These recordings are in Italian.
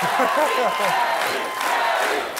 Harry, Harry, Harry.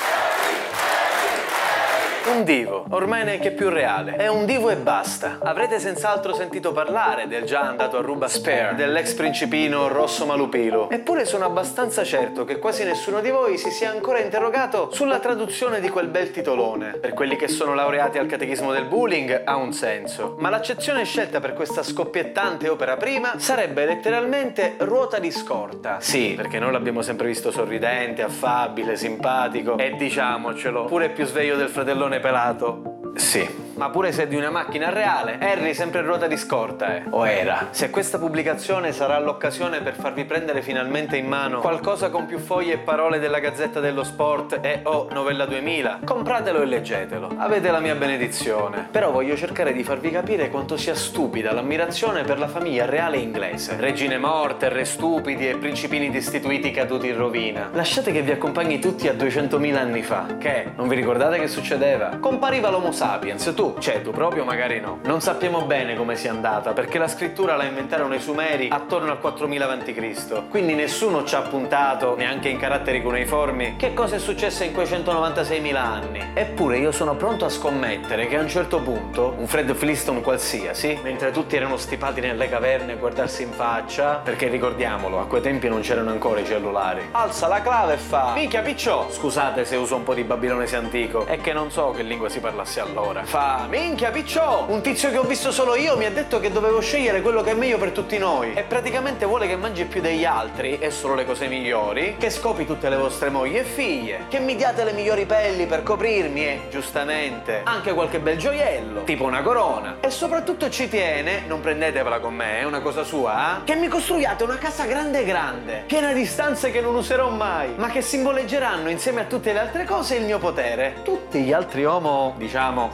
Un divo, ormai neanche più reale. È un divo e basta. Avrete senz'altro sentito parlare del già andato a ruba Spare, dell'ex principino Rosso Malupilo. Eppure sono abbastanza certo che quasi nessuno di voi si sia ancora interrogato sulla traduzione di quel bel titolone. Per quelli che sono laureati al catechismo del bullying ha un senso. Ma l'accezione scelta per questa scoppiettante opera prima sarebbe letteralmente ruota di scorta. Sì, perché noi l'abbiamo sempre visto sorridente, affabile, simpatico e diciamocelo, pure più sveglio del fratellone pelato. Sì, ma pure se è di una macchina reale, Harry sempre in ruota di scorta, eh. O era. Se questa pubblicazione sarà l'occasione per farvi prendere finalmente in mano qualcosa con più foglie e parole della Gazzetta dello Sport e o Novella 2000, compratelo e leggetelo. Avete la mia benedizione. Però voglio cercare di farvi capire quanto sia stupida l'ammirazione per la famiglia reale inglese. Regine morte, re stupidi e principini destituiti caduti in rovina. Lasciate che vi accompagni tutti a 200.000 anni fa. Che? Non vi ricordate che succedeva? Compariva l'Homo sapiens, tu, cioè tu proprio magari no. Non sappiamo bene come sia andata, perché la scrittura la inventarono i Sumeri attorno al 4000 a.C. Quindi nessuno ci ha puntato, neanche in caratteri cuneiformi, che cosa è successo in quei 196.000 anni. Eppure io sono pronto a scommettere che a un certo punto, un Fred Flintstone qualsiasi, mentre tutti erano stipati nelle caverne a guardarsi in faccia, perché ricordiamolo, a quei tempi non c'erano ancora i cellulari, alza la clave e fa Minchia picciò! Scusate se uso un po' di babilonese antico, è che non so che lingua si parlasse allora. Fa Minchia picciò! Un tizio che ho visto solo io mi ha detto che dovevo scegliere quello che è meglio per tutti noi. E praticamente vuole che mangi più degli altri e solo le cose migliori, che scopi tutte le vostre mogli e figlie, che mi diate le migliori pelli per coprirmi e, giustamente, anche qualche bel gioiello, tipo una corona. E soprattutto ci tiene, non prendetevela con me, è una cosa sua, eh? che mi costruiate una casa grande grande, piena di stanze che non userò mai, ma che simboleggeranno insieme a tutte le altre cose il mio potere. Tutti gli altri homo, diciamo,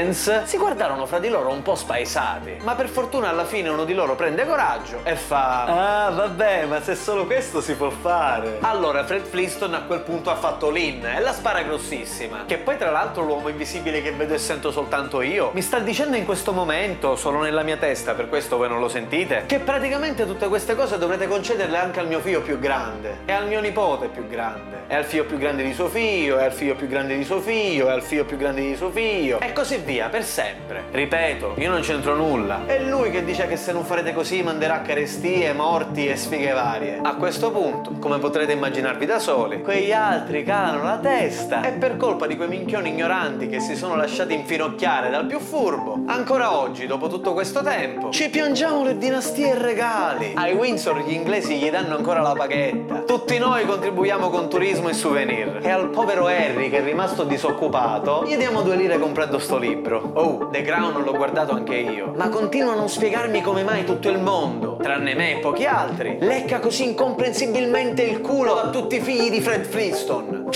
sapiens, si guardarono fra di loro un po' spaesati, ma per fortuna alla fine uno di loro prende coraggio e fa Ah, vabbè, ma se solo questo si può fare. Allora Fred Flintstone a quel punto ha fatto l'in e la spara grossissima, che poi tra l'altro l'uomo invisibile che vedo e sento soltanto io. Mi sta dicendo in questo momento, solo nella mia testa, per questo voi non lo sentite, che praticamente tutte queste cose dovrete concederle anche al mio figlio più grande e al mio nipote più grande e al figlio più grande di suo figlio e al figlio più grande di suo figlio e al figlio più grande di suo figlio e così via per sempre. Ripeto, io non c'entro nulla. È lui che dice che se non farete così manderà carestie, morti e sfighe varie. A questo punto, come potrete immaginarvi da soli, quegli altri calano la testa e per colpa di quei minchioni ignoranti che si sono lasciati infinocchiare dal più furbo, ancora oggi, dopo tutto questo tempo, ci piangiamo le dinastie e regali. Ai Windsor gli inglesi gli danno ancora la paghetta. Tutti noi contribuiamo con turismo e souvenir. E al povero Harry che è rimasto disoccupato, gli diamo due lire comprando sto libro. Oh, The Crown l'ho guardato anche io. Ma continuano a non spiegarmi come mai tutto il mondo, tranne me e pochi altri, lecca così incomprensibilmente il culo a tutti i figli di Fred Flintstone.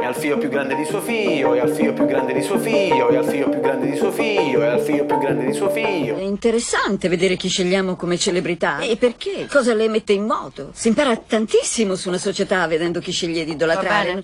E al figlio più grande di suo figlio, e al figlio più grande di suo figlio, e al figlio più grande di suo figlio, e al figlio più grande di suo figlio. È interessante vedere chi scegliamo come celebrità. E perché? Cosa le mette in moto? Si impara tantissimo su una società vedendo chi sceglie di idolatrare.